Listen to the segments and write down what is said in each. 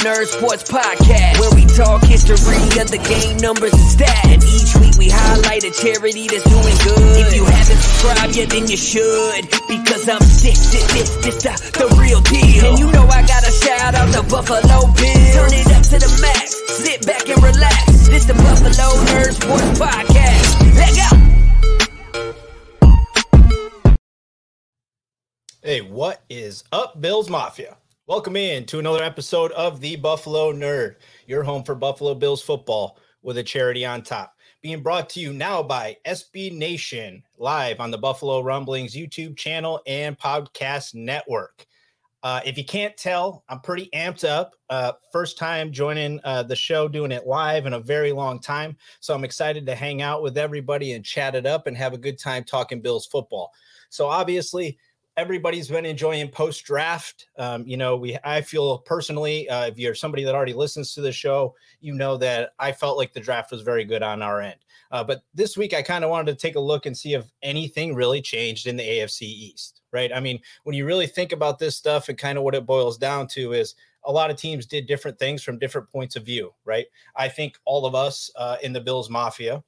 Nerd Sports Podcast, where we talk history of the game, numbers, and stats. And each week we highlight a charity that's doing good. If you haven't subscribed yet, then you should. Because I'm sick, this, this, this the, the real deal. And you know I gotta shout out the Buffalo Bills. Turn it up to the max. Sit back and relax. This the Buffalo Nerd Sports Podcast. Let go. Hey, what is up, Bills Mafia? Welcome in to another episode of the Buffalo Nerd, your home for Buffalo Bills football with a charity on top. Being brought to you now by SB Nation, live on the Buffalo Rumblings YouTube channel and podcast network. Uh, if you can't tell, I'm pretty amped up. Uh, first time joining uh, the show, doing it live in a very long time. So I'm excited to hang out with everybody and chat it up and have a good time talking Bills football. So obviously, everybody's been enjoying post draft. Um, you know, we I feel personally, uh, if you're somebody that already listens to the show, you know that I felt like the draft was very good on our end. Uh, but this week, I kind of wanted to take a look and see if anything really changed in the AFC East, right? I mean, when you really think about this stuff and kind of what it boils down to is a lot of teams did different things from different points of view, right? I think all of us uh, in the Bills Mafia,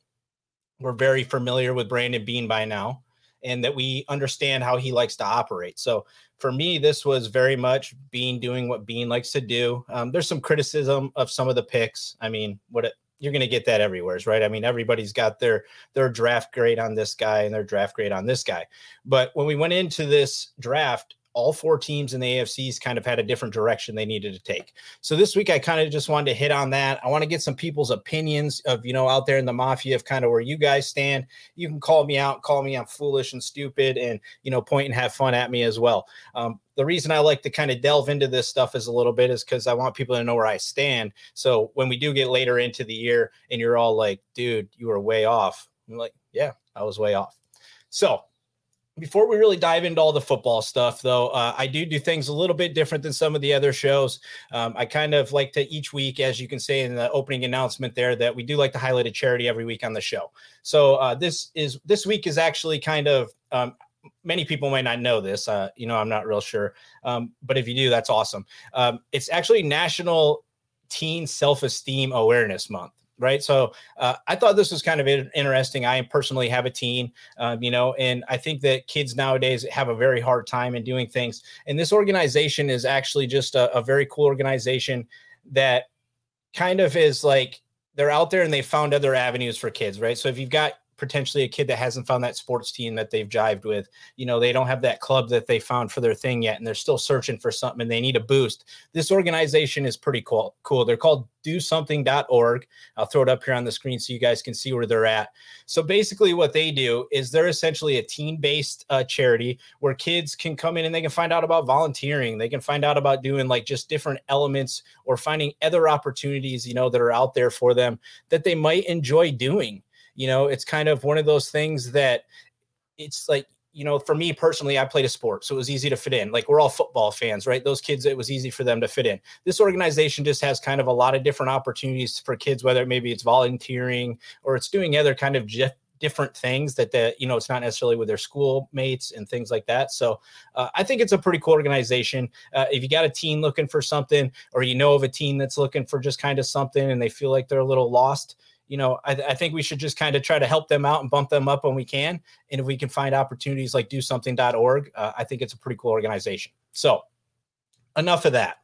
we're very familiar with Brandon Beane by now and that we understand how he likes to operate. So for me, this was very much Beane doing what Beane likes to do. Um, there's some criticism of some of the picks. I mean, what it, you're going to get that everywhere, right? I mean, everybody's got their their draft grade on this guy and their draft grade on this guy. But when we went into this draft, all four teams in the AFCs kind of had a different direction they needed to take. So this week I kind of just wanted to hit on that. I want to get some people's opinions of, you know, out there in the mafia of kind of where you guys stand. You can call me out, call me I'm foolish and stupid and, you know, point and have fun at me as well. Um, the reason I like to kind of delve into this stuff is a little bit is because I want people to know where I stand. So when we do get later into the year and you're all like, dude, you were way off. I'm like, yeah, I was way off. So before we really dive into all the football stuff, though, uh, I do do things a little bit different than some of the other shows. Um, I kind of like to each week, as you can say in the opening announcement there, that we do like to highlight a charity every week on the show. So uh, this is this week is actually kind of um, many people might not know this. Uh, you know, I'm not real sure, um, but if you do, that's awesome. Um, it's actually National Teen Self Esteem Awareness Month right? So uh, I thought this was kind of interesting. I personally have a teen, um, you know, and I think that kids nowadays have a very hard time in doing things. And this organization is actually just a, a very cool organization that kind of is like they're out there and they found other avenues for kids, right? So if you've got potentially a kid that hasn't found that sports team that they've jived with. You know, they don't have that club that they found for their thing yet, and they're still searching for something and they need a boost. This organization is pretty cool. Cool. They're called do something.org. I'll throw it up here on the screen so you guys can see where they're at. So basically, what they do is they're essentially a teen based uh, charity where kids can come in and they can find out about volunteering. They can find out about doing like just different elements or finding other opportunities, you know, that are out there for them that they might enjoy doing you know it's kind of one of those things that it's like you know for me personally i played a sport so it was easy to fit in like we're all football fans right? Those kids it was easy for them to fit in. This organization just has kind of a lot of different opportunities for kids whether maybe it's volunteering or it's doing other kind of different things that the you know it's not necessarily with their schoolmates and things like that. So uh, i think it's a pretty cool organization. Uh, if you got a team looking for something or you know of a team that's looking for just kind of something and they feel like they're a little lost you know, I, I, think we should just kind of try to help them out and bump them up when we can. And if we can find opportunities like do something.org, uh, I think it's a pretty cool organization. So, enough of that.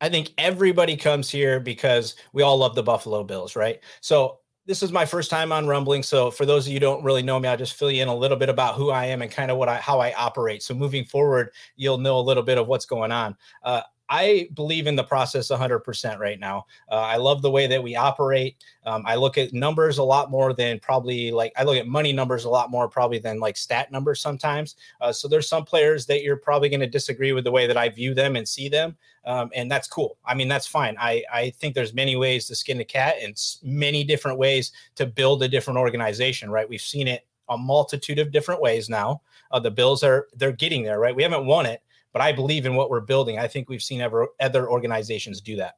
I think everybody comes here because we all love the Buffalo Bills, right? So this is my first time on rumbling so for those of you don't really know me i'll just fill you in a little bit about who i am and kind of what i how i operate so moving forward you'll know a little bit of what's going on uh, I believe in the process 100% right now. Uh, I love the way that we operate. Um, I look at numbers a lot more than probably like I look at money numbers a lot more probably than like stat numbers sometimes. Uh, so there's some players that you're probably going to disagree with the way that I view them and see them, um, and that's cool. I mean that's fine. I I think there's many ways to skin a cat and many different ways to build a different organization. Right? We've seen it a multitude of different ways now. Uh, the Bills are they're getting there. Right? We haven't won it but I believe in what we're building. I think we've seen ever, other organizations do that.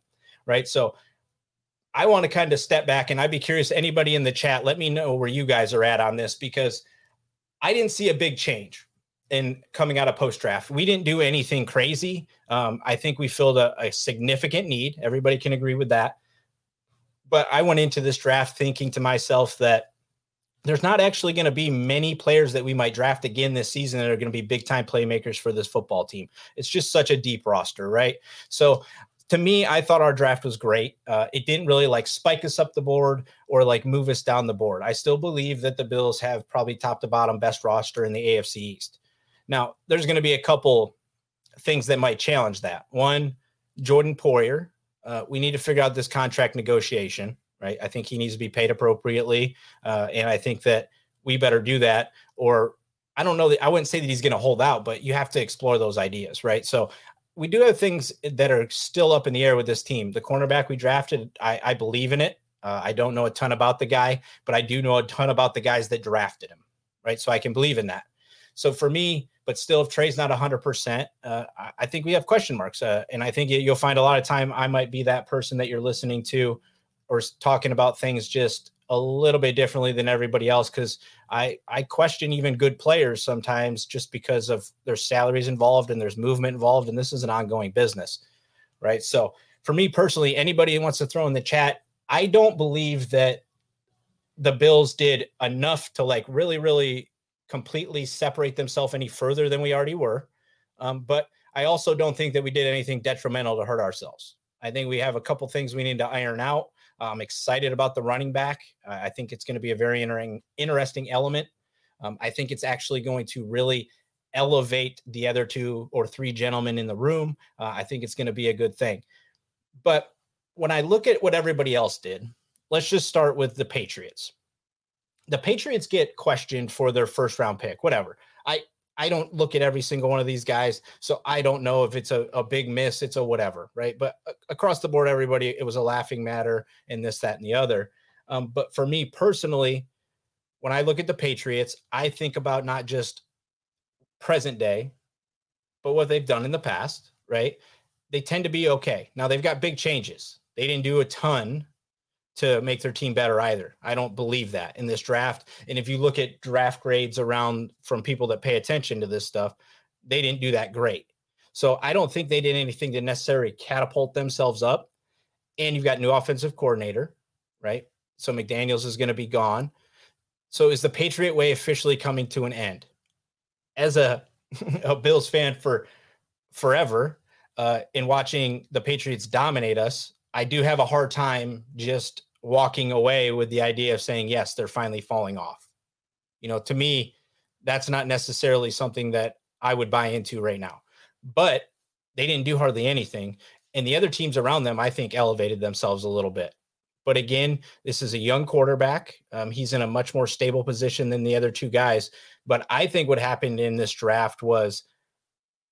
Right. So I want to kind of step back and I'd be curious, anybody in the chat, let me know where you guys are at on this because I didn't see a big change in coming out of post draft. We didn't do anything crazy. Um, I think we filled a, a significant need. Everybody can agree with that. But I went into this draft thinking to myself that there's not actually going to be many players that we might draft again this season that are going to be big time playmakers for this football team. It's just such a deep roster, right? So to me, I thought our draft was great. Uh, it didn't really like spike us up the board or like move us down the board. I still believe that the Bills have probably top to bottom best roster in the AFC East. Now, there's going to be a couple things that might challenge that. One, Jordan Poyer. Uh, we need to figure out this contract negotiation right? I think he needs to be paid appropriately, uh, and I think that we better do that. Or I don't know that I wouldn't say that he's going to hold out, but you have to explore those ideas, right? So we do have things that are still up in the air with this team. The cornerback we drafted, I, I believe in it. Uh, I don't know a ton about the guy, but I do know a ton about the guys that drafted him, right? So I can believe in that. So for me, but still, if Trey's not 100%, uh, I think we have question marks. Uh, and I think you'll find a lot of time I might be that person that you're listening to or talking about things just a little bit differently than everybody else because I I question even good players sometimes just because of there's salaries involved and there's movement involved and this is an ongoing business, right? So for me personally, anybody who wants to throw in the chat, I don't believe that the Bills did enough to like really really completely separate themselves any further than we already were, um, but I also don't think that we did anything detrimental to hurt ourselves. I think we have a couple things we need to iron out. I'm excited about the running back. I think it's going to be a very interesting, interesting element. Um, I think it's actually going to really elevate the other two or three gentlemen in the room. Uh, I think it's going to be a good thing. But when I look at what everybody else did, let's just start with the Patriots. The Patriots get questioned for their first round pick, whatever. I I don't look at every single one of these guys, so I don't know if it's a, a big miss, it's a whatever, right? But across the board, everybody, it was a laughing matter and this, that, and the other. Um, but for me personally, when I look at the Patriots, I think about not just present day, but what they've done in the past, right? They tend to be okay. Now they've got big changes. They didn't do a ton to make their team better either. I don't believe that in this draft. And if you look at draft grades around from people that pay attention to this stuff, they didn't do that great. So I don't think they did anything to necessarily catapult themselves up. And you've got new offensive coordinator, right? So McDaniels is going to be gone. So is the Patriot way officially coming to an end? As a, a Bills fan for forever, uh, in watching the Patriots dominate us, I do have a hard time just walking away with the idea of saying, yes, they're finally falling off. You know, to me, that's not necessarily something that I would buy into right now. But they didn't do hardly anything. And the other teams around them, I think, elevated themselves a little bit. But again, this is a young quarterback. Um, he's in a much more stable position than the other two guys. But I think what happened in this draft was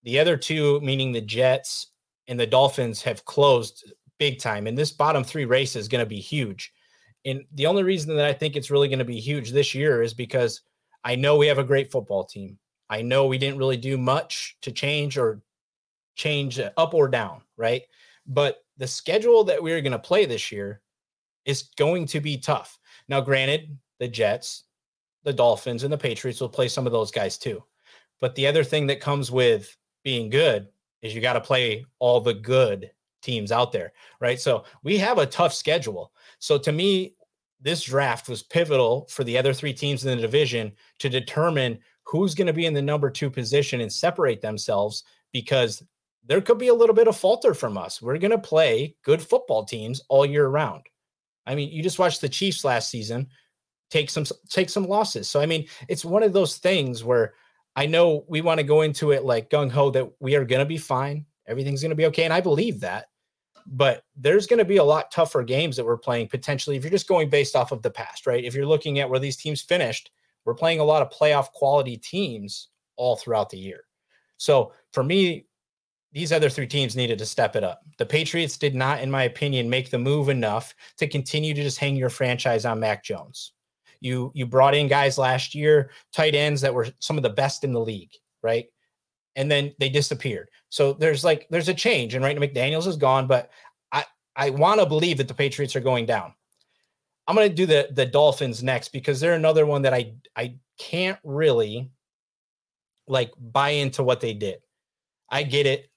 the other two, meaning the Jets and the Dolphins, have closed big time. And this bottom three race is going to be huge. And the only reason that I think it's really going to be huge this year is because I know we have a great football team. I know we didn't really do much to change or change uh, up or down, right? But the schedule that we're going to play this year is going to be tough. Now, granted, the Jets, the Dolphins, and the Patriots will play some of those guys too. But the other thing that comes with being good is you got to play all the good teams out there, right? So we have a tough schedule. So to me, this draft was pivotal for the other three teams in the division to determine who's going to be in the number two position and separate themselves because there could be a little bit of falter from us. We're going to play good football teams all year round. I mean, you just watched the Chiefs last season take some take some losses. So I mean, it's one of those things where I know we want to go into it like gung ho that we are going to be fine, everything's going to be okay, and I believe that. But there's going to be a lot tougher games that we're playing potentially if you're just going based off of the past, right? If you're looking at where these teams finished, we're playing a lot of playoff quality teams all throughout the year. So for me, these other three teams needed to step it up. The Patriots did not, in my opinion, make the move enough to continue to just hang your franchise on Mac Jones. You you brought in guys last year, tight ends that were some of the best in the league, right? And then they disappeared. So there's like there's a change, and right now McDaniels is gone, but I I want to believe that the Patriots are going down. I'm going to do the the Dolphins next because they're another one that I I can't really like buy into what they did. I get it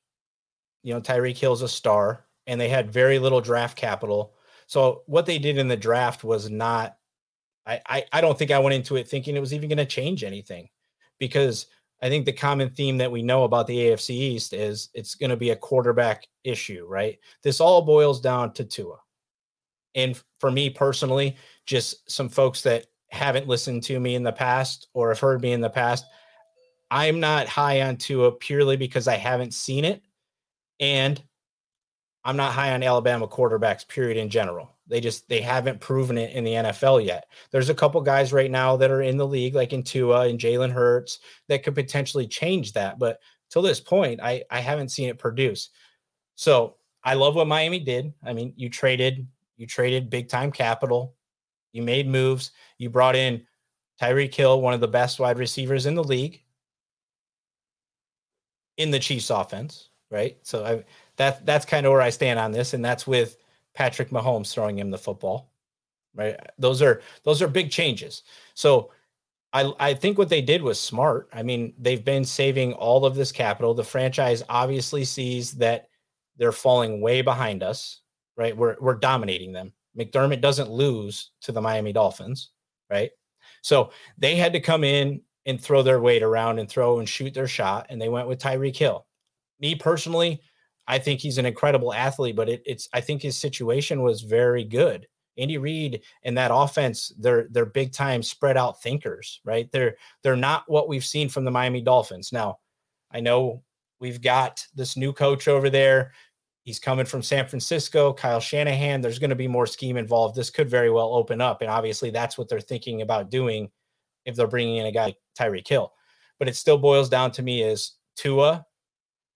you know, Tyreek Hill's a star and they had very little draft capital. So what they did in the draft was not I, I, I don't think I went into it thinking it was even going to change anything because I think the common theme that we know about the AFC East is it's going to be a quarterback issue, right? This all boils down to Tua. And for me personally, just some folks that haven't listened to me in the past or have heard me in the past, I'm not high on Tua purely because I haven't seen it. And I'm not high on Alabama quarterbacks, period, in general. They just they haven't proven it in the NFL yet. There's a couple guys right now that are in the league, like in Tua and Jalen Hurts, that could potentially change that. But till this point, I I haven't seen it produce. So I love what Miami did. I mean, you traded you traded big time capital, you made moves, you brought in Tyreek Hill, one of the best wide receivers in the league, in the Chiefs offense right? So I that that's kind of where I stand on this, and that's with Patrick Mahomes throwing him the football, right? Those are those are big changes. So I I think what they did was smart. I mean, they've been saving all of this capital. The franchise obviously sees that they're falling way behind us, right? We're we're dominating them. McDermott doesn't lose to the Miami Dolphins, right? So they had to come in and throw their weight around and throw and shoot their shot, and they went with Tyreek Hill me personally, I think he's an incredible athlete, but it, it's I think his situation was very good. Andy Reid and that offense, they're they're big time spread out thinkers, right? They're they're not what we've seen from the Miami Dolphins. Now, I know we've got this new coach over there. He's coming from San Francisco, Kyle Shanahan. There's going to be more scheme involved. This could very well open up, and obviously that's what they're thinking about doing if they're bringing in a guy like Tyreek Hill. But it still boils down to me is Tua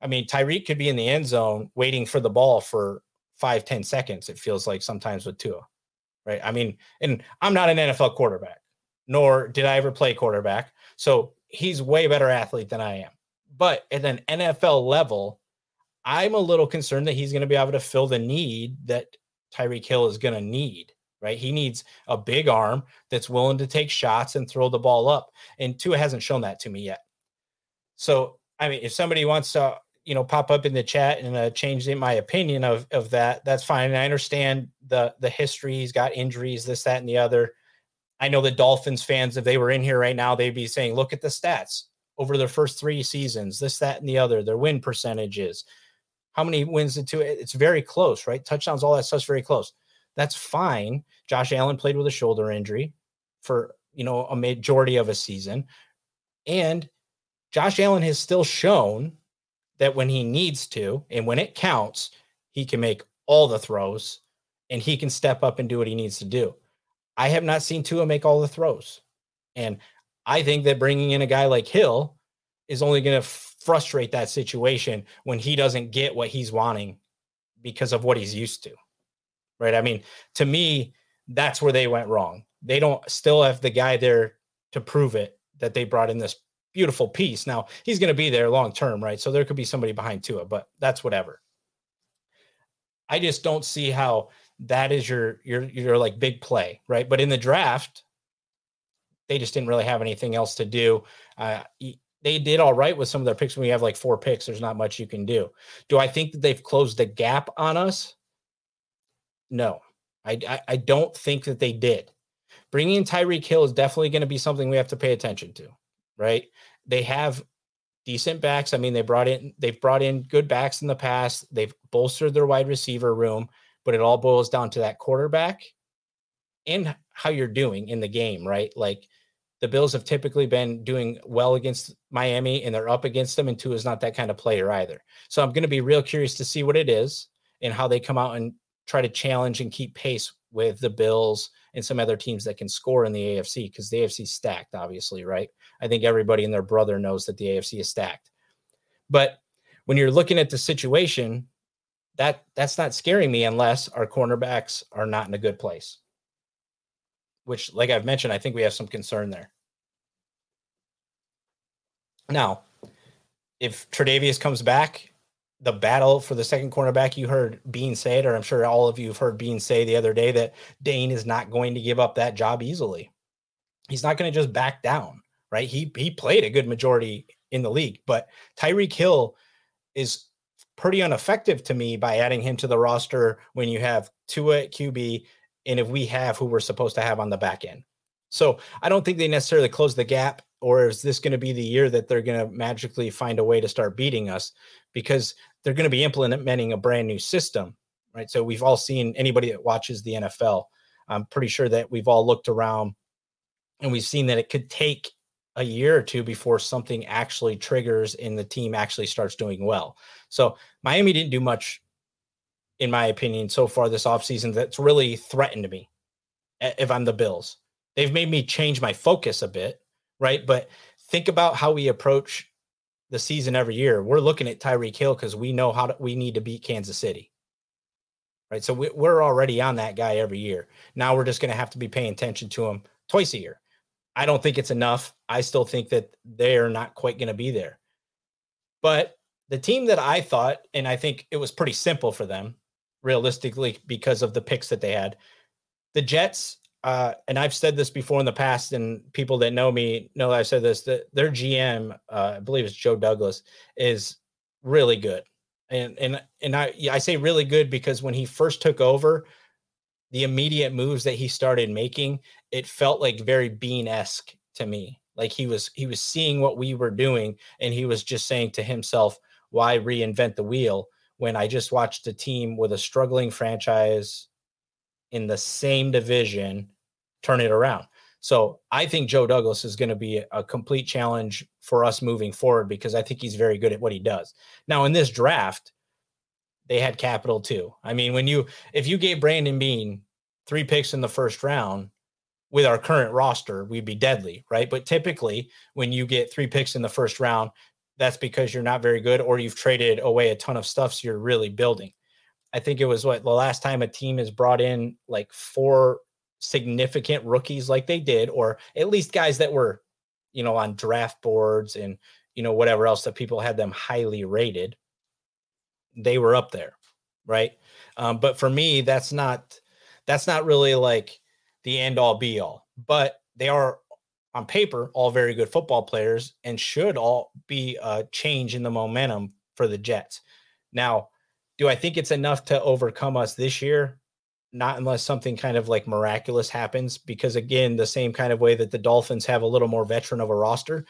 I mean, Tyreek could be in the end zone waiting for the ball for five, ten seconds. It feels like sometimes with Tua, right? I mean, and I'm not an NFL quarterback, nor did I ever play quarterback. So he's way better athlete than I am. But at an NFL level, I'm a little concerned that he's going to be able to fill the need that Tyreek Hill is going to need, right? He needs a big arm that's willing to take shots and throw the ball up. And Tua hasn't shown that to me yet. So, I mean, if somebody wants to you know pop up in the chat and uh, change my opinion of of that that's fine. And i understand the the history he's got injuries this that and the other. I know the dolphins fans if they were in here right now they'd be saying look at the stats over their first three seasons this that and the other their win percentages. How many wins into it? It's very close right? Touchdowns all that stuff's very close. That's fine. Josh allen played with a shoulder injury for you know a majority of a season. And josh allen has still shown that when he needs to and when it counts, he can make all the throws and he can step up and do what he needs to do. I have not seen Tua make all the throws. And I think that bringing in a guy like Hill is only going to frustrate that situation when he doesn't get what he's wanting because of what he's used to. Right. I mean, to me, that's where they went wrong. They don't still have the guy there to prove it that they brought in this beautiful piece. Now he's going to be there long term, right? So there could be somebody behind Tua, but that's whatever. I just don't see how that is your your your like big play, right? But in the draft, they just didn't really have anything else to do. Uh, they did all right with some of their picks. When we have like four picks, there's not much you can do. Do I think that they've closed the gap on us? No, I, I, I don't think that they did. Bringing in Tyreek Hill is definitely going to be something we have to pay attention to right? They have decent backs. I mean, they brought in they've brought in good backs in the past. They've bolstered their wide receiver room, but it all boils down to that quarterback and how you're doing in the game, right? Like the Bills have typically been doing well against Miami and they're up against them, and Tua is not that kind of player either. So I'm going to be real curious to see what it is and how they come out and try to challenge and keep pace with the Bills and some other teams that can score in the AFC because the AFC is stacked, obviously, right? I think everybody and their brother knows that the AFC is stacked. But when you're looking at the situation, that that's not scaring me unless our cornerbacks are not in a good place. Which, like I've mentioned, I think we have some concern there. Now, if Tre'Davious comes back the battle for the second cornerback, you heard Beane say it, or I'm sure all of you have heard Beane say the other day that Dane is not going to give up that job easily. He's not going to just back down, right? He he played a good majority in the league, but Tyreek Hill is pretty ineffective to me by adding him to the roster when you have Tua at QB and if we have who we're supposed to have on the back end. So I don't think they necessarily close the gap, or is this going to be the year that they're going to magically find a way to start beating us? Because they're going to be implementing a brand new system, right? So we've all seen anybody that watches the NFL. I'm pretty sure that we've all looked around and we've seen that it could take a year or two before something actually triggers and the team actually starts doing well. So Miami didn't do much, in my opinion, so far this offseason that's really threatened me if I'm the Bills. They've made me change my focus a bit, right? But think about how we approach the season every year, we're looking at Tyreek Hill because we know how to, we need to beat Kansas City. Right. So we, we're already on that guy every year. Now we're just going to have to be paying attention to him twice a year. I don't think it's enough. I still think that they're not quite going to be there. But the team that I thought, and I think it was pretty simple for them, realistically, because of the picks that they had, the Jets uh, and I've said this before in the past, and people that know me know I've said this that their GM, uh, I believe it's Joe Douglas, is really good. And and and I I say really good because when he first took over, the immediate moves that he started making, it felt like very Beane esque to me. Like he was he was seeing what we were doing, and he was just saying to himself, "Why reinvent the wheel?" When I just watched a team with a struggling franchise in the same division turn it around. So I think Joe Douglas is going to be a complete challenge for us moving forward because I think he's very good at what he does. Now in this draft, they had capital too. I mean, when you if you gave Brandon Beane three picks in the first round with our current roster, we'd be deadly, right? But typically, when you get three picks in the first round, that's because you're not very good or you've traded away a ton of stuff, so you're really building. I think it was what the last time a team has brought in like four significant rookies like they did, or at least guys that were, you know, on draft boards and, you know, whatever else that people had them highly rated, they were up there. Right. Um, but for me, that's not, that's not really like the end all be all, but they are on paper all very good football players and should all be a change in the momentum for the Jets. Now, do I think it's enough to overcome us this year? Not unless something kind of like miraculous happens, because again, the same kind of way that the Dolphins have a little more veteran of a roster,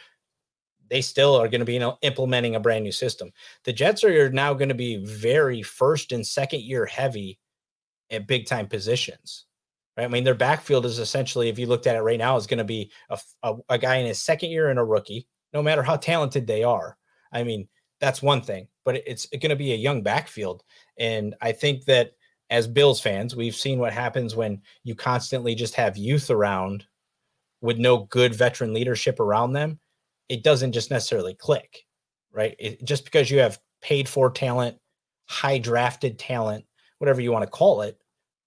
they still are going to be implementing a brand new system. The Jets are now going to be very first and second year heavy at big time positions. Right? I mean, their backfield is essentially, if you looked at it right now, is going to be a, a, a guy in his second year and a rookie, no matter how talented they are. I mean, that's one thing, but it's going to be a young backfield. And I think that as Bills fans, we've seen what happens when you constantly just have youth around with no good veteran leadership around them. It doesn't just necessarily click, right? It, just because you have paid for talent, high drafted talent, whatever you want to call it,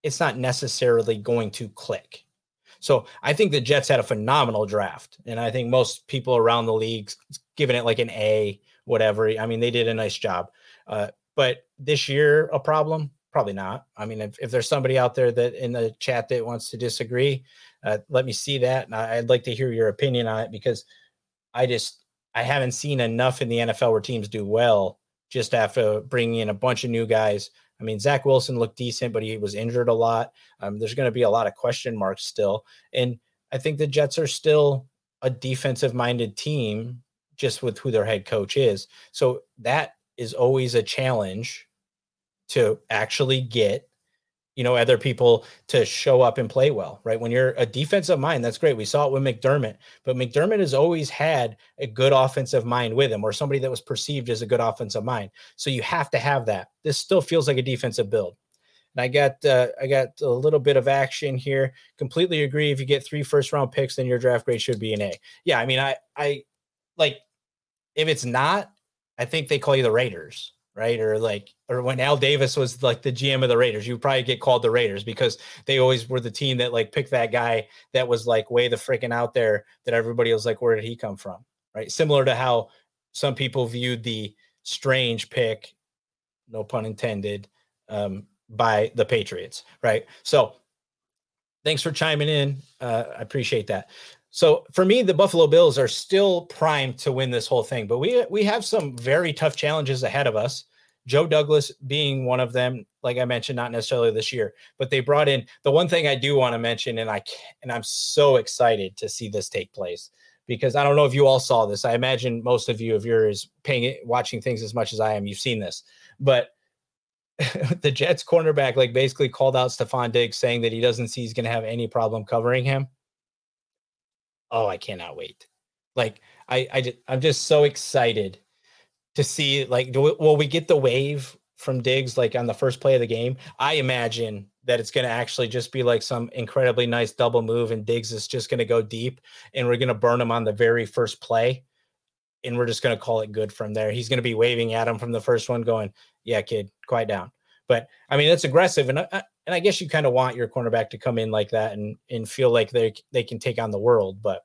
it's not necessarily going to click. So I think the Jets had a phenomenal draft. And I think most people around the league giving it like an A whatever. I mean, they did a nice job. Uh, but this year, a problem? Probably not. I mean, if, if there's somebody out there that in the chat that wants to disagree, uh, let me see that. And I, I'd like to hear your opinion on it because I just I haven't seen enough in the NFL where teams do well just after bringing in a bunch of new guys. I mean, Zach Wilson looked decent, but he was injured a lot. Um, there's going to be a lot of question marks still. And I think the Jets are still a defensive minded team just with who their head coach is. So that is always a challenge to actually get you know other people to show up and play well right when you're a defensive mind that's great we saw it with mcdermott but mcdermott has always had a good offensive mind with him or somebody that was perceived as a good offensive mind so you have to have that this still feels like a defensive build and I got uh, I got a little bit of action here. Completely agree. If you get three first round picks, then your draft grade should be an A. Yeah, I mean, I I like if it's not, I think they call you the Raiders, right? Or like, or when Al Davis was like the GM of the Raiders, you probably get called the Raiders because they always were the team that like picked that guy that was like way the freaking out there that everybody was like, where did he come from? Right. Similar to how some people viewed the strange pick, no pun intended, um, by the Patriots, right? So thanks for chiming in. Uh, I appreciate that. So for me, the Buffalo Bills are still primed to win this whole thing, but we we have some very tough challenges ahead of us. Joe Douglas being one of them, like I mentioned, not necessarily this year, but they brought in the one thing I do want to mention, and I and I'm so excited to see this take place because I don't know if you all saw this. I imagine most of you, if you're as paying watching things as much as I am, you've seen this. But the Jets cornerback like basically called out Stefon Diggs saying that he doesn't see he's going to have any problem covering him. Oh, I cannot wait. Like I I just, I'm just so excited to see like do we, will we get the wave from Diggs like on the first play of the game? I imagine that it's going to actually just be like some incredibly nice double move and Diggs is just going to go deep and we're going to burn him on the very first play and we're just going to call it good from there. He's going to be waving at him from the first one, going, "Yeah, kid, quiet down." But I mean, that's aggressive, and I, and I guess you kind of want your cornerback to come in like that and and feel like they they can take on the world. But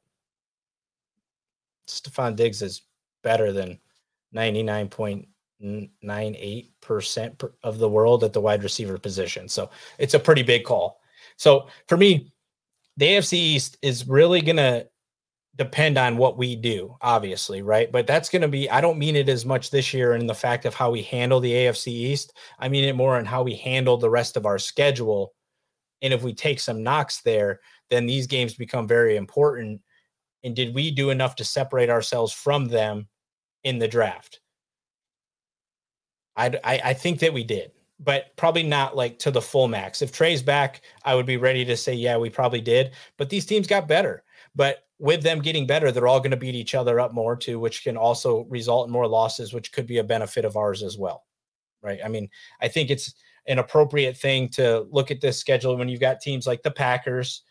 Stefon Diggs is better than ninety nine point nine eight percent of the world at the wide receiver position. So it's a pretty big call. So for me, the AFC East is really going to depend on what we do, obviously, right? But that's going to be, I don't mean it as much this year in the fact of how we handle the AFC East. I mean it more in how we handle the rest of our schedule. And if we take some knocks there, then these games become very important. And did we do enough to separate ourselves from them in the draft? I, I, I think that we did but probably not like to the full max. If Trey's back, I would be ready to say, yeah, we probably did. But these teams got better. But with them getting better, they're all going to beat each other up more too, which can also result in more losses, which could be a benefit of ours as well. Right. I mean, I think it's an appropriate thing to look at this schedule when you've got teams like the Packers,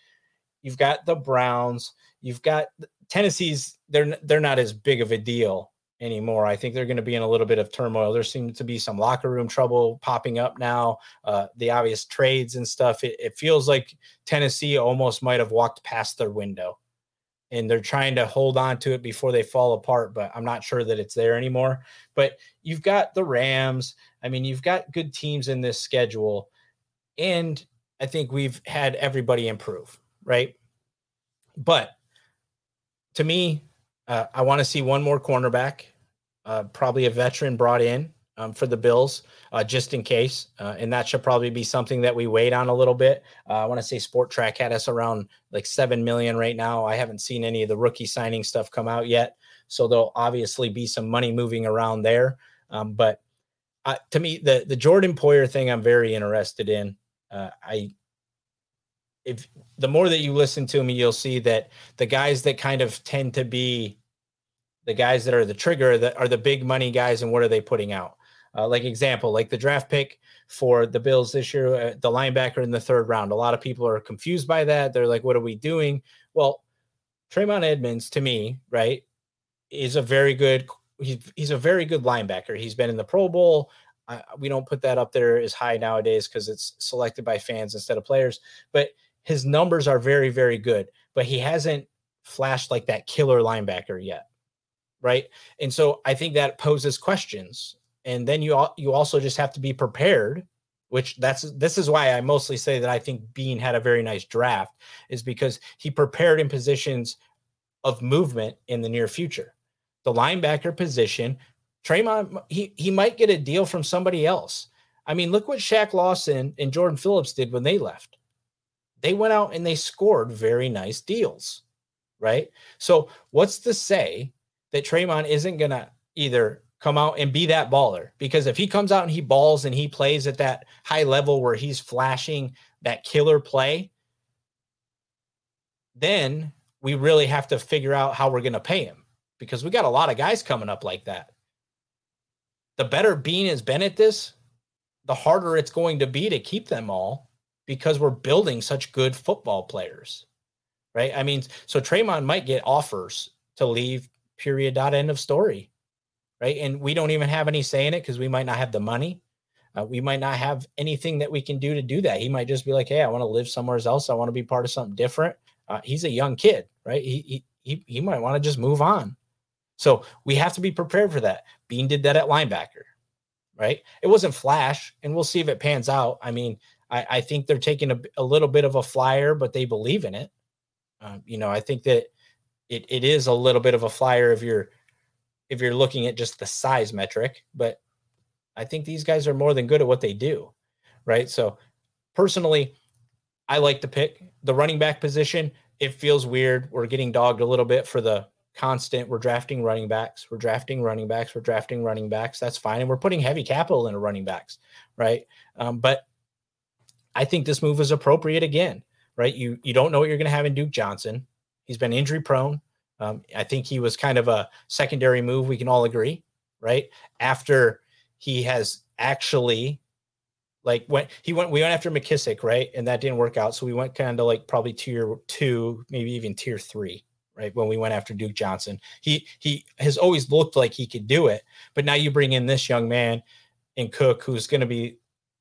you've got the Browns, you've got Tennessee's they're they're not as big of a deal anymore. I think they're going to be in a little bit of turmoil. There seems to be some locker room trouble popping up now. Uh, the obvious trades and stuff. It, it feels like Tennessee almost might have walked past their window and they're trying to hold on to it before they fall apart but i'm not sure that it's there anymore. But you've got the rams. I mean you've got good teams in this schedule and i think we've had everybody improve right? But to me uh, i want to see one more cornerback uh, probably a veteran brought in um, for the Bills, uh, just in case. Uh, and that should probably be something that we wait on a little bit. Uh, I want to say Spotrac had us around like seven million right now. I haven't seen any of the rookie signing stuff come out yet, so there'll obviously be some money moving around there. Um, but uh, to me, the the Jordan Poyer thing, I'm very interested in. Uh, I if the more that you listen to me, you'll see that the guys that kind of tend to be the guys that are the trigger that are the big money guys and what are they putting out uh, like example, like the draft pick for the Bills this year, uh, the linebacker in the third round. A lot of people are confused by that. They're like, "What are we doing?" Well, Tremaine Edmunds, to me, right, is a very good. He's he's a very good linebacker. He's been in the Pro Bowl. We don't put that up there as high nowadays because it's selected by fans instead of players. But his numbers are very very good. But he hasn't flashed like that killer linebacker yet, right? And so I think that poses questions and then you you also just have to be prepared which that's this is why I mostly say that I think Beane had a very nice draft is because he prepared in positions of movement in the near future. The linebacker position, Tremont, he he might get a deal from somebody else. I mean, look what Shaq Lawson and Jordan Phillips did when they left. They went out and they scored very nice deals, right? So, what's to say that Tre'Mon isn't gonna either come out and be that baller because if he comes out and he balls and he plays at that high level where he's flashing that killer play, then we really have to figure out how we're going to pay him because we got a lot of guys coming up like that. The better Beane has been at this, the harder it's going to be to keep them all because we're building such good football players. Right. I mean, so Tre'Mon might get offers to leave, period, dot, end of story right? And we don't even have any say in it because we might not have the money. Uh, we might not have anything that we can do to do that. He might just be like, "Hey, I want to live somewhere else. I want to be part of something different." Uh, he's a young kid, right? He he he, might want to just move on. So we have to be prepared for that. Beane did that at linebacker, right? It wasn't flash, and we'll see if it pans out. I mean, I, I think they're taking a, a little bit of a flyer, but they believe in it. Um, you know, I think that it, it is a little bit of a flyer if you're if you're looking at just the size metric, but I think these guys are more than good at what they do. Right. So personally, I like the pick. The running back position, it feels weird. We're getting dogged a little bit for the constant. We're drafting running backs. We're drafting running backs. We're drafting running backs. That's fine. And we're putting heavy capital into running backs. Right. Um, but I think this move is appropriate again. Right. You you don't know what you're going to have in Duke Johnson. He's been injury prone. Um, I think he was kind of a secondary move. We can all agree, right? After he has actually like went he went we went after McKissic, right? And that didn't work out. So we went kind of like probably tier two, maybe even tier three, right? When we went after Duke Johnson. He he has always looked like he could do it, but now you bring in this young man in Cook who's going to be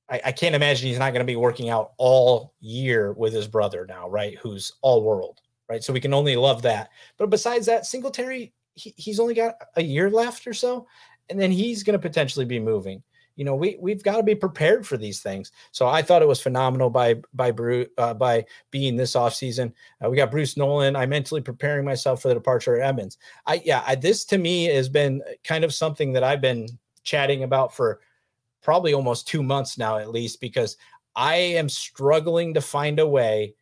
I, I, can't imagine he's not going to be working out all year with his brother now, right? Who's all world right? So we can only love that. But besides that, Singletary, he, he's only got a year left or so, and then he's going to potentially be moving. You know, we we've got to be prepared for these things. So I thought it was phenomenal by by Bruce uh, by Beane this offseason. Uh, we got Bruce Nolan. I'm mentally preparing myself for the departure of Evans. I yeah, I, this to me has been kind of something that I've been chatting about for probably almost two months now, at least, because I am struggling to find a way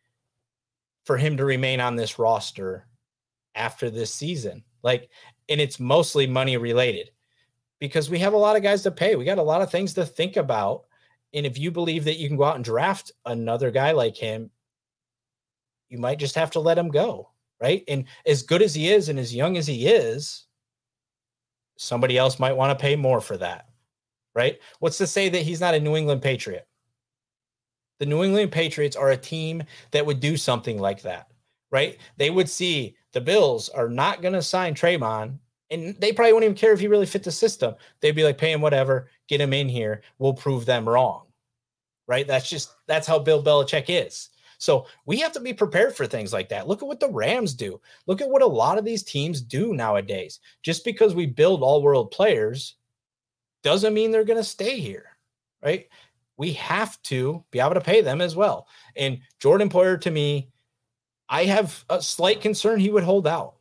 for him to remain on this roster after this season. Like, and it's mostly money related because we have a lot of guys to pay. We got a lot of things to think about. And if you believe that you can go out and draft another guy like him, you might just have to let him go. Right. And as good as he is and as young as he is, somebody else might want to pay more for that. Right. What's to say that he's not a New England Patriot? The New England Patriots are a team that would do something like that, right? They would see the Bills are not going to sign Tre'Mon, and they probably wouldn't even care if he really fit the system. They'd be like, pay him whatever, get him in here. We'll prove them wrong, right? That's just that's how Bill Belichick is. So we have to be prepared for things like that. Look at what the Rams do. Look at what a lot of these teams do nowadays. Just because we build all world players doesn't mean they're going to stay here, right? We have to be able to pay them as well. And Jordan Poyer, to me, I have a slight concern he would hold out.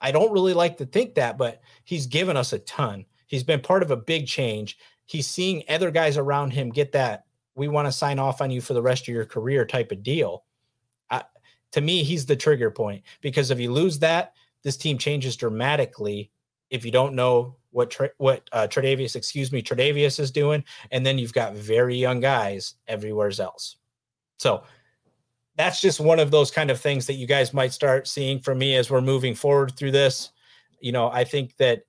I don't really like to think that, but he's given us a ton. He's been part of a big change. He's seeing other guys around him get that we want to sign off on you for the rest of your career type of deal. to me, he's the trigger point because if you lose that, this team changes dramatically if you don't know what what uh, Tre'Davious, excuse me, Tre'Davious is doing, and then you've got very young guys everywhere else. So that's just one of those kind of things that you guys might start seeing from me as we're moving forward through this. You know, I think that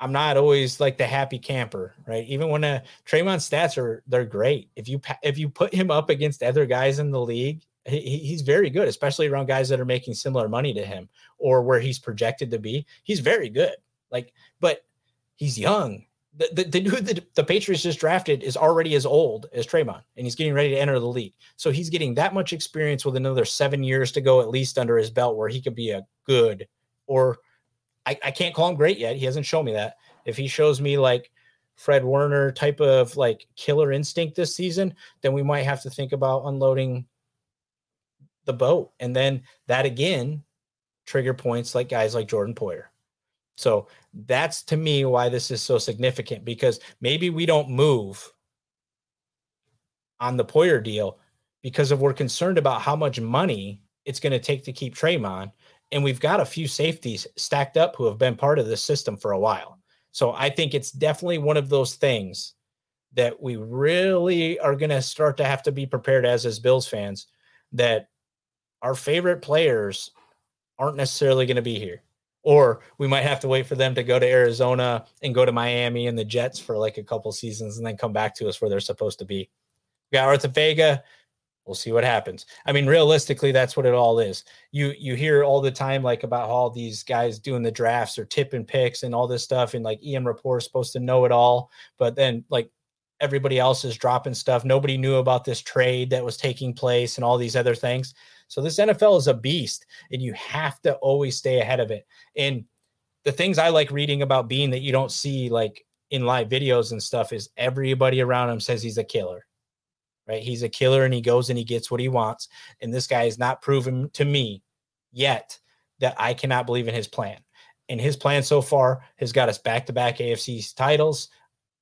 I'm not always like the happy camper, right? Even when a uh, Tre'Mon's stats are they're great. If you if you put him up against other guys in the league, he, he's very good, especially around guys that are making similar money to him or where he's projected to be. He's very good. Like, but he's young. The, the, the dude that the Patriots just drafted is already as old as Tre'Mon, and he's getting ready to enter the league. So he's getting that much experience with another seven years to go at least under his belt, where he could be a good or I, I can't call him great yet. He hasn't shown me that. If he shows me like Fred Warner type of like killer instinct this season, then we might have to think about unloading the boat. And then that again trigger points like guys like Jordan Poyer. So that's to me why this is so significant because maybe we don't move on the Poyer deal because if we're concerned about how much money it's going to take to keep Tre'Mon and we've got a few safeties stacked up who have been part of this system for a while. So I think it's definitely one of those things that we really are going to start to have to be prepared as as Bills fans that our favorite players aren't necessarily going to be here. Or we might have to wait for them to go to Arizona and go to Miami and the Jets for like a couple seasons and then come back to us where they're supposed to be. We got Arthur Vega. We'll see what happens. I mean, realistically, that's what it all is. You you hear all the time like about all these guys doing the drafts or tipping picks and all this stuff, and like Ian Rapoport is supposed to know it all, but then like everybody else is dropping stuff. Nobody knew about this trade that was taking place and all these other things. So this NFL is a beast and you have to always stay ahead of it. And the things I like reading about Beane that you don't see like in live videos and stuff is everybody around him says he's a killer. Right? He's a killer and he goes and he gets what he wants. And this guy has not proven to me yet that I cannot believe in his plan. And his plan so far has got us back to back AFC titles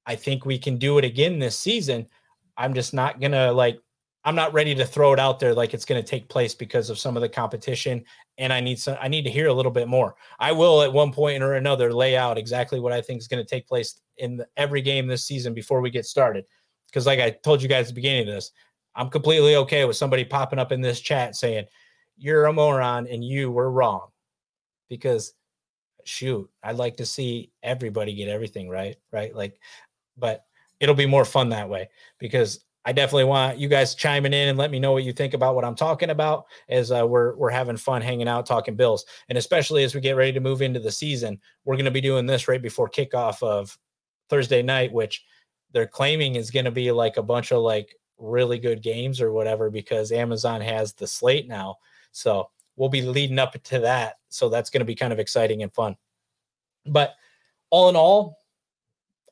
I think we can do it again this season. I'm just not to like, I'm not ready to throw it out there like it's going to take place because of some of the competition. And I need some, I need to hear a little bit more. I will at one point or another lay out exactly what I think is going to take place in the, every game this season before we get started. Because, like I told you guys at the beginning of this, I'm completely okay with somebody popping up in this chat saying, You're a moron and you were wrong. Because shoot, I'd like to see everybody get everything right. Right. Like but it'll be more fun that way because I definitely want you guys chiming in and let me know what you think about what I'm talking about as uh, we're we're having fun hanging out talking Bills, and especially as we get ready to move into the season, we're going to be doing this right before kickoff of Thursday night, which they're claiming is going to be like a bunch of like really good games or whatever because Amazon has the slate now, so we'll be leading up to that, so that's going to be kind of exciting and fun. But all in all,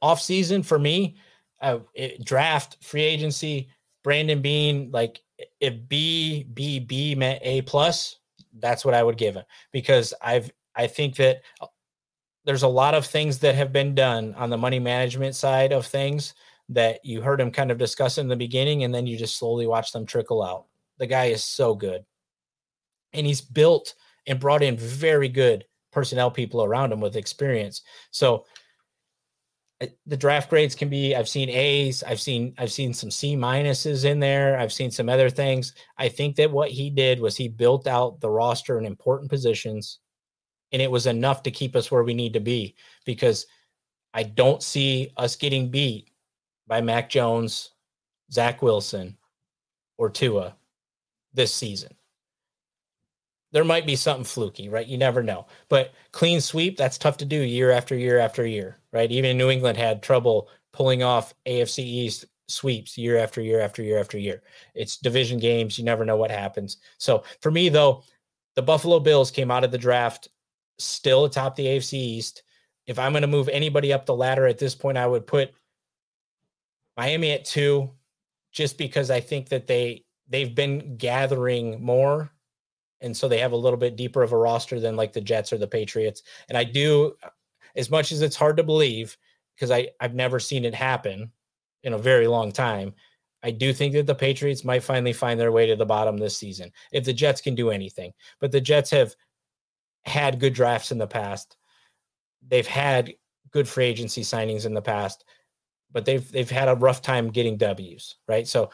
off season for me, uh, draft, free agency, Brandon Beane, like if B B B meant A plus, that's what I would give him because I've I think that uh, there's a lot of things that have been done on the money management side of things that you heard him kind of discuss in the beginning, and then you just slowly watch them trickle out. The guy is so good, and he's built and brought in very good personnel people around him with experience. So the draft grades can be i've seen a's i've seen i've seen some c minuses in there i've seen some other things. I think that what he did was he built out the roster in important positions and it was enough to keep us where we need to be because i don't see us getting beat by mac jones zach wilson or tua this season there might be something fluky, right? You never know. But clean sweep, that's tough to do year after year after year, right? Even New England had trouble pulling off AFC East sweeps year after year after year after year. It's division games. You never know what happens. So for me, though, the Buffalo Bills came out of the draft still atop the AFC East. If I'm going to move anybody up the ladder at this point, I would put Miami at two, just because I think that they they've been gathering more and so they have a little bit deeper of a roster than like the Jets or the Patriots. And I do, as much as it's hard to believe, because I I've never seen it happen in a very long time. I do think that the Patriots might finally find their way to the bottom this season if the Jets can do anything. But the Jets have had good drafts in the past. They've had good free agency signings in the past, but they've they've had a rough time getting W's, right? So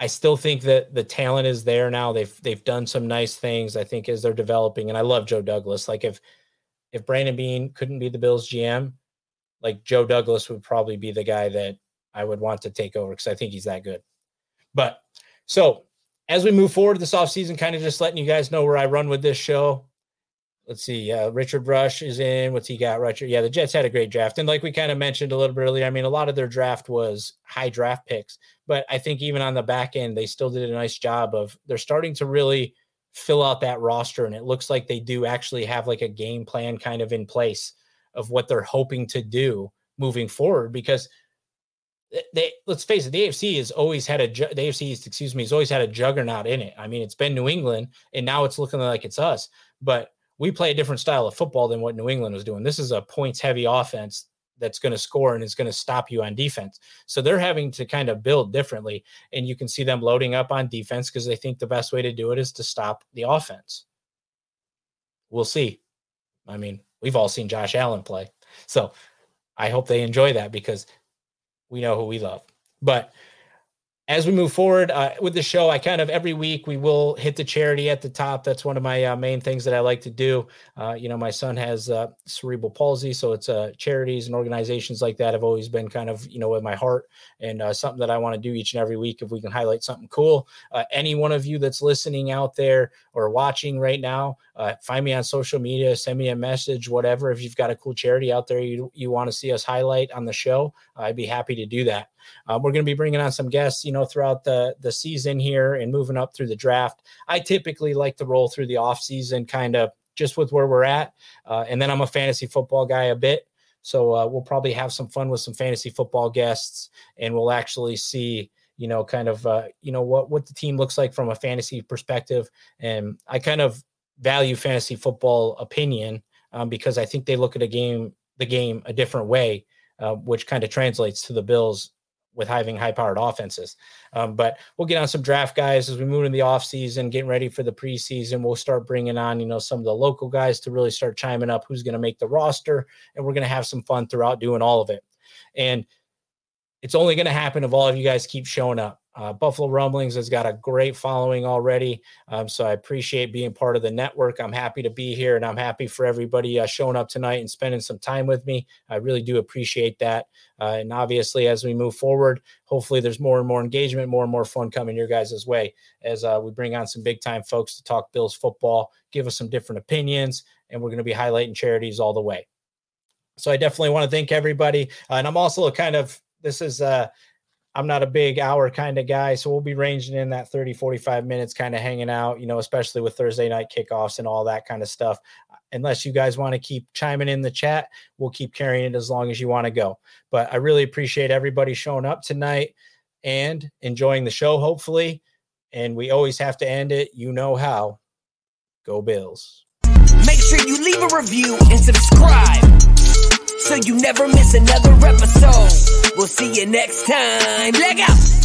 I still think that the talent is there now. They've they've done some nice things. I think as they're developing, and I love Joe Douglas. Like if if Brandon Beane couldn't be the Bills GM, like Joe Douglas would probably be the guy that I would want to take over because I think he's that good. But so as we move forward this offseason, kind of just letting you guys know where I run with this show let's see. Uh, Richard Rush is in. What's he got? Richard. Yeah, the Jets had a great draft. And like we kind of mentioned a little bit earlier, I mean, a lot of their draft was high draft picks. But I think even on the back end, they still did a nice job of they're starting to really fill out that roster. And it looks like they do actually have like a game plan kind of in place of what they're hoping to do moving forward because they let's face it, the AFC has always had a the AFC excuse me has always had a juggernaut in it. I mean, it's been New England, and now it's looking like it's us. But we play a different style of football than what New England was doing. This is a points heavy offense that's going to score and is going to stop you on defense. So they're having to kind of build differently. And you can see them loading up on defense because they think the best way to do it is to stop the offense. we'll see. I mean, we've all seen Josh Allen play. So I hope they enjoy that because we know who we love. But as we move forward uh, with the show, I kind of every week we will hit the charity at the top. That's one of my uh, main things that I like to do. Uh, you know, my son has uh, cerebral palsy, so it's uh, charities and organizations like that have always been kind of you know in my heart and uh, something that I want to do each and every week. If we can highlight something cool, any one of you that's listening out there or watching right now, find me on social media, send me a message, whatever. If you've got a cool charity out there you you want to see us highlight on the show, I'd be happy to do that. Um, we're going to be bringing on some guests, you know, throughout the the season here and moving up through the draft. I typically like to roll through the off season, kind of just with where we're at, uh, and then I'm a fantasy football guy a bit. So uh, we'll probably have some fun with some fantasy football guests, and we'll actually see, you know, kind of, uh, you know, what what the team looks like from a fantasy perspective. And I kind of value fantasy football opinion um, because I think they look at a game, the game, a different way, uh, which kind of translates to the Bills with having high powered offenses. Um, but we'll get on some draft guys as we move in the offseason, getting ready for the preseason. We'll start bringing on, you know, some of the local guys to really start chiming up who's going to make the roster. And we're going to have some fun throughout doing all of it. And it's only going to happen if all of you guys keep showing up. Uh, Buffalo Rumblings has got a great following already. Um, so I appreciate being part of the network. I'm happy to be here and I'm happy for everybody uh, showing up tonight and spending some time with me. I really do appreciate that. Uh, and obviously, as we move forward, hopefully there's more and more engagement, more and more fun coming your guys' way as uh, we bring on some big time folks to talk Bills football, give us some different opinions, and we're going to be highlighting charities all the way. So I definitely want to thank everybody. Uh, and I'm also kind of, this is, uh, I'm not a big hour kind of guy. So we'll be ranging in that 30, 45 minutes, kind of hanging out, you know, especially with Thursday night kickoffs and all that kind of stuff. Unless you guys want to keep chiming in the chat, we'll keep carrying it as long as you want to go. But I really appreciate everybody showing up tonight and enjoying the show, hopefully. And we always have to end it. You know how. Go Bills. Make sure you leave a review and subscribe so you never miss another episode. We'll see you next time. Leg out.